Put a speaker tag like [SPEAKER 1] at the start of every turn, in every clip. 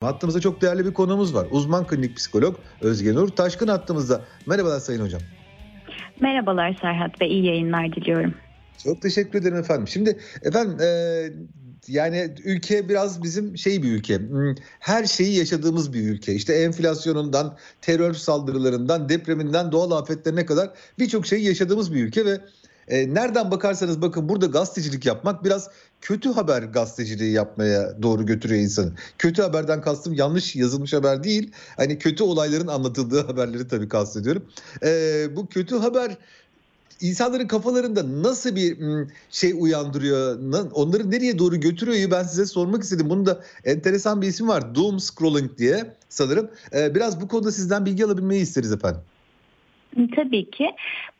[SPEAKER 1] Hattımızda çok değerli bir konuğumuz var. Uzman klinik psikolog Özge Nur Taşkın hattımızda. Merhabalar Sayın Hocam.
[SPEAKER 2] Merhabalar Serhat Bey, iyi yayınlar diliyorum.
[SPEAKER 1] Çok teşekkür ederim efendim. Şimdi efendim e, yani ülke biraz bizim şey bir ülke. Hmm, her şeyi yaşadığımız bir ülke. İşte enflasyonundan, terör saldırılarından, depreminden, doğal afetlerine kadar birçok şeyi yaşadığımız bir ülke ve e, nereden bakarsanız bakın burada gazetecilik yapmak biraz kötü haber gazeteciliği yapmaya doğru götürüyor insanı. Kötü haberden kastım yanlış yazılmış haber değil. Hani kötü olayların anlatıldığı haberleri tabii kastediyorum. E, bu kötü haber insanların kafalarında nasıl bir şey uyandırıyor, onları nereye doğru götürüyor ben size sormak istedim. Bunun da enteresan bir ismi var. Doom scrolling diye sanırım. E, biraz bu konuda sizden bilgi alabilmeyi isteriz efendim.
[SPEAKER 2] Tabii ki.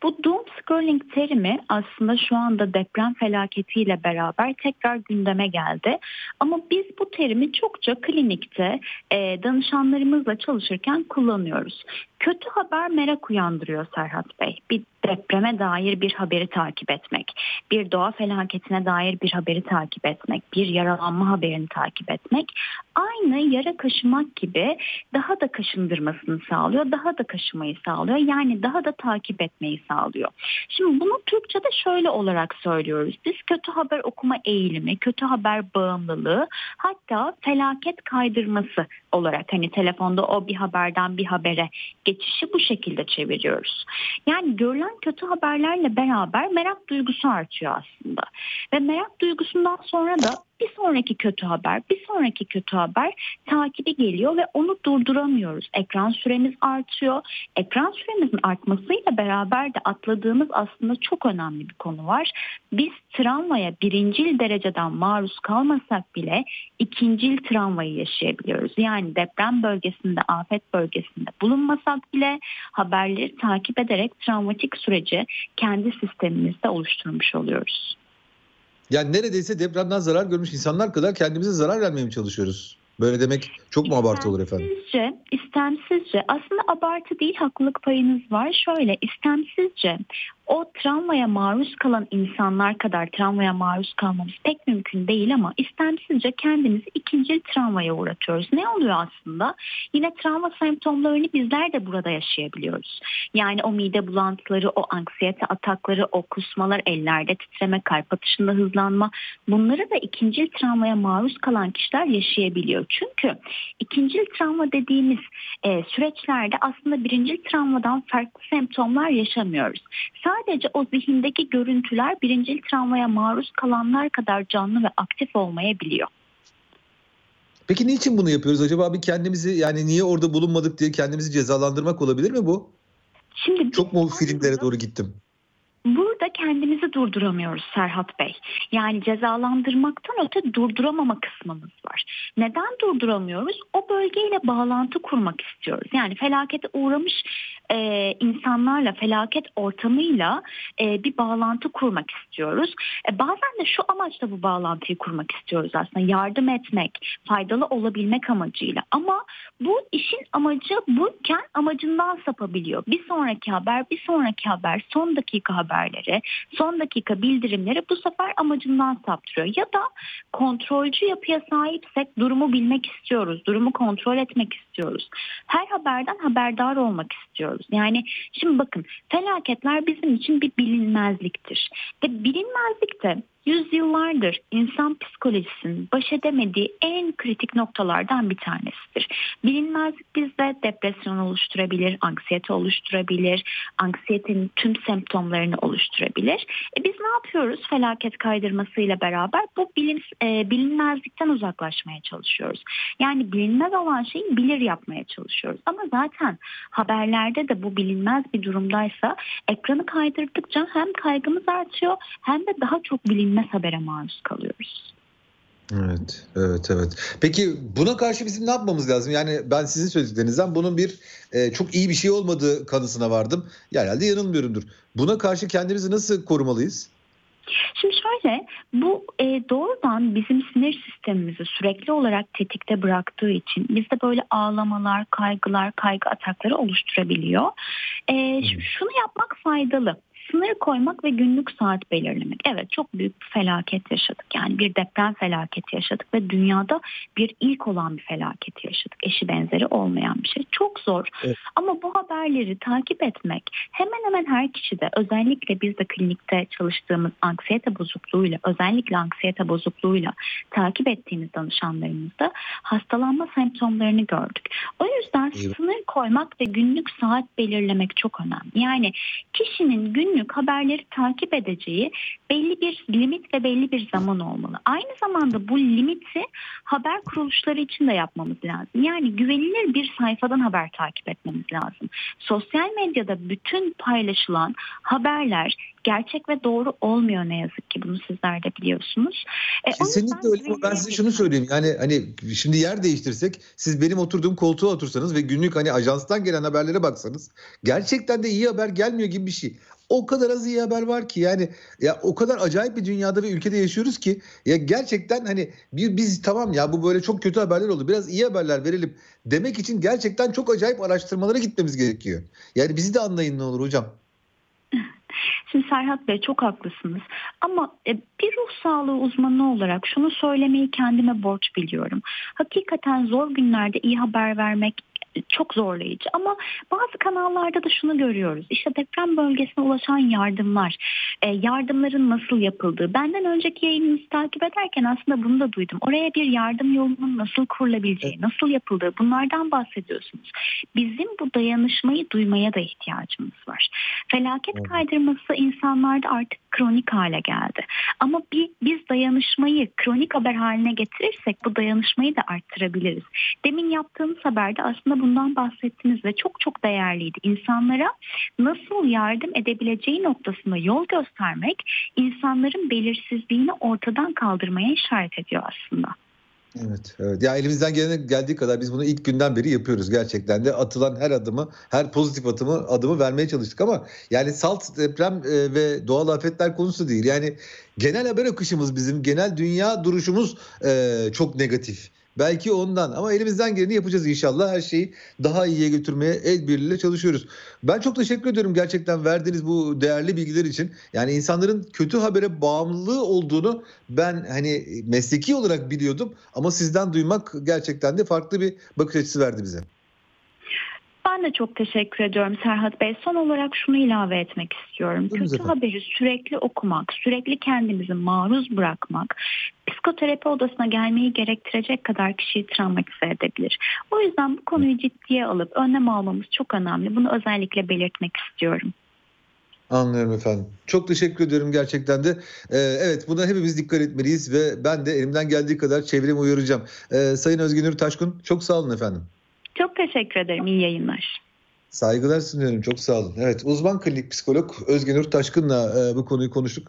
[SPEAKER 2] Bu doom scrolling terimi aslında şu anda deprem felaketiyle beraber tekrar gündeme geldi. Ama biz bu terimi çokça klinikte danışanlarımızla çalışırken kullanıyoruz. Kötü haber merak uyandırıyor Serhat Bey. Bir depreme dair bir haberi takip etmek, bir doğa felaketine dair bir haberi takip etmek, bir yaralanma haberini takip etmek aynı yara kaşımak gibi daha da kaşındırmasını sağlıyor, daha da kaşımayı sağlıyor. Yani daha da takip etmeyi sağlıyor. Şimdi bunu Türkçe'de şöyle olarak söylüyoruz. Biz kötü haber okuma eğilimi, kötü haber bağımlılığı hatta felaket kaydırması olarak hani telefonda o bir haberden bir habere geçişi bu şekilde çeviriyoruz. Yani görülen kötü haberlerle beraber merak duygusu artıyor aslında. Ve merak duygusundan sonra da bir sonraki kötü haber, bir sonraki kötü haber takibi geliyor ve onu durduramıyoruz. Ekran süremiz artıyor. Ekran süremizin artmasıyla beraber de atladığımız aslında çok önemli bir konu var. Biz travmaya birincil dereceden maruz kalmasak bile ikincil travmayı yaşayabiliyoruz. Yani deprem bölgesinde, afet bölgesinde bulunmasak bile haberleri takip ederek travmatik süreci kendi sistemimizde oluşturmuş oluyoruz.
[SPEAKER 1] Yani neredeyse depremden zarar görmüş insanlar kadar kendimize zarar vermeye mi çalışıyoruz? Böyle demek çok mu abartı olur efendim?
[SPEAKER 2] İstemsizce, istemsizce aslında abartı değil haklılık payınız var. Şöyle istemsizce o travmaya maruz kalan insanlar kadar travmaya maruz kalmamız pek mümkün değil ama istemsizce kendimizi ikinci travmaya uğratıyoruz. Ne oluyor aslında? Yine travma semptomlarını bizler de burada yaşayabiliyoruz. Yani o mide bulantıları, o anksiyete atakları, o kusmalar, ellerde titreme, kalp atışında hızlanma bunları da ikinci travmaya maruz kalan kişiler yaşayabiliyor. Çünkü ikinci travma dediğimiz e, süreçlerde aslında birinci travmadan farklı semptomlar yaşamıyoruz. Sadece o zihindeki görüntüler birinci travmaya maruz kalanlar kadar canlı ve aktif olmayabiliyor.
[SPEAKER 1] Peki niçin bunu yapıyoruz? Acaba bir kendimizi yani niye orada bulunmadık diye kendimizi cezalandırmak olabilir mi bu? Şimdi çok mu filmlere doğru gittim?
[SPEAKER 2] Burada kendimizi durduramıyoruz Serhat Bey. Yani cezalandırmaktan öte durduramama kısmımız var. Neden durduramıyoruz? O bölgeyle bağlantı kurmak istiyoruz. Yani felakete uğramış e, insanlarla, felaket ortamıyla e, bir bağlantı kurmak istiyoruz. E, bazen de şu amaçla bu bağlantıyı kurmak istiyoruz aslında. Yardım etmek, faydalı olabilmek amacıyla. Ama bu işin amacı buyken amacından sapabiliyor. Bir sonraki haber, bir sonraki haber, son dakika haberleri, son dakika bildirimleri bu sefer amacından saptırıyor. Ya da kontrolcü yapıya sahipsek durumu bilmek istiyoruz, durumu kontrol etmek istiyoruz. Her haberden haberdar olmak istiyoruz. Yani şimdi bakın felaketler bizim için bir bilinmezliktir. Ve bilinmezlikte yüzyıllardır insan psikolojisinin baş edemediği en kritik noktalardan bir tanesidir. Bilinmezlik bizde depresyon oluşturabilir, anksiyete oluşturabilir, anksiyetenin tüm semptomlarını oluşturabilir. E biz ne yapıyoruz felaket kaydırmasıyla beraber? Bu bilin, e, bilinmezlikten uzaklaşmaya çalışıyoruz. Yani bilinmez olan şeyi bilir yapmaya çalışıyoruz. Ama zaten haberlerde de bu bilinmez bir durumdaysa ekranı kaydırdıkça hem kaygımız artıyor hem de daha çok bilinmez bilinmez habere maruz kalıyoruz.
[SPEAKER 1] Evet, evet, evet. Peki buna karşı bizim ne yapmamız lazım? Yani ben sizin söylediklerinizden bunun bir e, çok iyi bir şey olmadığı kanısına vardım. Ya herhalde yanılmıyorumdur. Buna karşı kendimizi nasıl korumalıyız?
[SPEAKER 2] Şimdi şöyle bu e, doğrudan bizim sinir sistemimizi sürekli olarak tetikte bıraktığı için bizde böyle ağlamalar, kaygılar, kaygı atakları oluşturabiliyor. E, şunu yapmak faydalı sınır koymak ve günlük saat belirlemek. Evet çok büyük bir felaket yaşadık. Yani bir deprem felaketi yaşadık ve dünyada bir ilk olan bir felaket yaşadık. Eşi benzeri olmayan bir şey. Çok zor.
[SPEAKER 1] Evet.
[SPEAKER 2] Ama bu haberleri takip etmek hemen hemen her kişide özellikle biz de klinikte çalıştığımız anksiyete bozukluğuyla özellikle anksiyete bozukluğuyla takip ettiğimiz danışanlarımızda hastalanma semptomlarını gördük. O yüzden
[SPEAKER 1] İyi.
[SPEAKER 2] sınır koymak ve günlük saat belirlemek çok önemli. Yani kişinin günlük haberleri takip edeceği belli bir limit ve belli bir zaman olmalı. Aynı zamanda bu limiti haber kuruluşları için de yapmamız lazım. Yani güvenilir bir sayfadan haber takip etmemiz lazım. Sosyal medyada bütün paylaşılan haberler gerçek ve doğru olmuyor ne yazık ki bunu sizler de biliyorsunuz. E,
[SPEAKER 1] Kesinlikle öyle ben size şunu söyleyeyim. Yani hani şimdi yer değiştirsek siz benim oturduğum koltuğa otursanız ve günlük hani ajanstan gelen haberlere baksanız gerçekten de iyi haber gelmiyor gibi bir şey. O kadar az iyi haber var ki yani ya o kadar acayip bir dünyada ve ülkede yaşıyoruz ki ya gerçekten hani bir biz tamam ya bu böyle çok kötü haberler oldu. Biraz iyi haberler verelim demek için gerçekten çok acayip araştırmalara gitmemiz gerekiyor. Yani bizi de anlayın ne olur hocam.
[SPEAKER 2] Şimdi Serhat Bey çok haklısınız. Ama e, bir ruh sağlığı uzmanı olarak şunu söylemeyi kendime borç biliyorum. Hakikaten zor günlerde iyi haber vermek çok zorlayıcı ama bazı kanallarda da şunu görüyoruz. İşte deprem bölgesine ulaşan yardımlar, e, yardımların nasıl yapıldığı. Benden önceki yayınınızı takip ederken aslında bunu da duydum. Oraya bir yardım yolunun nasıl kurulabileceği, nasıl yapıldığı bunlardan bahsediyorsunuz. Bizim bu dayanışmayı duymaya da ihtiyacımız var. Felaket kaydırması insanlarda artık kronik hale geldi. Ama bir, biz dayanışmayı kronik haber haline getirirsek bu dayanışmayı da arttırabiliriz. Demin yaptığımız haberde aslında bundan bahsettiniz ve çok çok değerliydi. İnsanlara nasıl yardım edebileceği noktasında yol göstermek insanların belirsizliğini ortadan kaldırmaya işaret ediyor aslında.
[SPEAKER 1] Evet, evet. Ya elimizden gelene geldiği kadar biz bunu ilk günden beri yapıyoruz gerçekten de. Atılan her adımı, her pozitif adımı adımı vermeye çalıştık ama yani salt deprem e, ve doğal afetler konusu değil. Yani genel haber akışımız bizim, genel dünya duruşumuz e, çok negatif. Belki ondan ama elimizden geleni yapacağız inşallah. Her şeyi daha iyiye götürmeye el birliğiyle çalışıyoruz. Ben çok teşekkür ediyorum gerçekten verdiğiniz bu değerli bilgiler için. Yani insanların kötü habere bağımlılığı olduğunu ben hani mesleki olarak biliyordum ama sizden duymak gerçekten de farklı bir bakış açısı verdi bize.
[SPEAKER 2] Ben de çok teşekkür ediyorum Serhat Bey. Son olarak şunu ilave etmek istiyorum. Kötü
[SPEAKER 1] efendim.
[SPEAKER 2] haberi sürekli okumak, sürekli kendimizi maruz bırakmak psikoterapi odasına gelmeyi gerektirecek kadar kişiyi travmatize edebilir. O yüzden bu konuyu ciddiye alıp önlem almamız çok önemli. Bunu özellikle belirtmek istiyorum.
[SPEAKER 1] Anlıyorum efendim. Çok teşekkür ediyorum gerçekten de. Ee, evet buna hepimiz dikkat etmeliyiz ve ben de elimden geldiği kadar çevremi uyaracağım. Ee, Sayın Özgünür Taşkın çok sağ olun efendim.
[SPEAKER 2] Çok teşekkür ederim. İyi yayınlar.
[SPEAKER 1] Saygılar sunuyorum. Çok sağ olun. Evet uzman klinik psikolog Özgünür Taşkın'la e, bu konuyu konuştuk.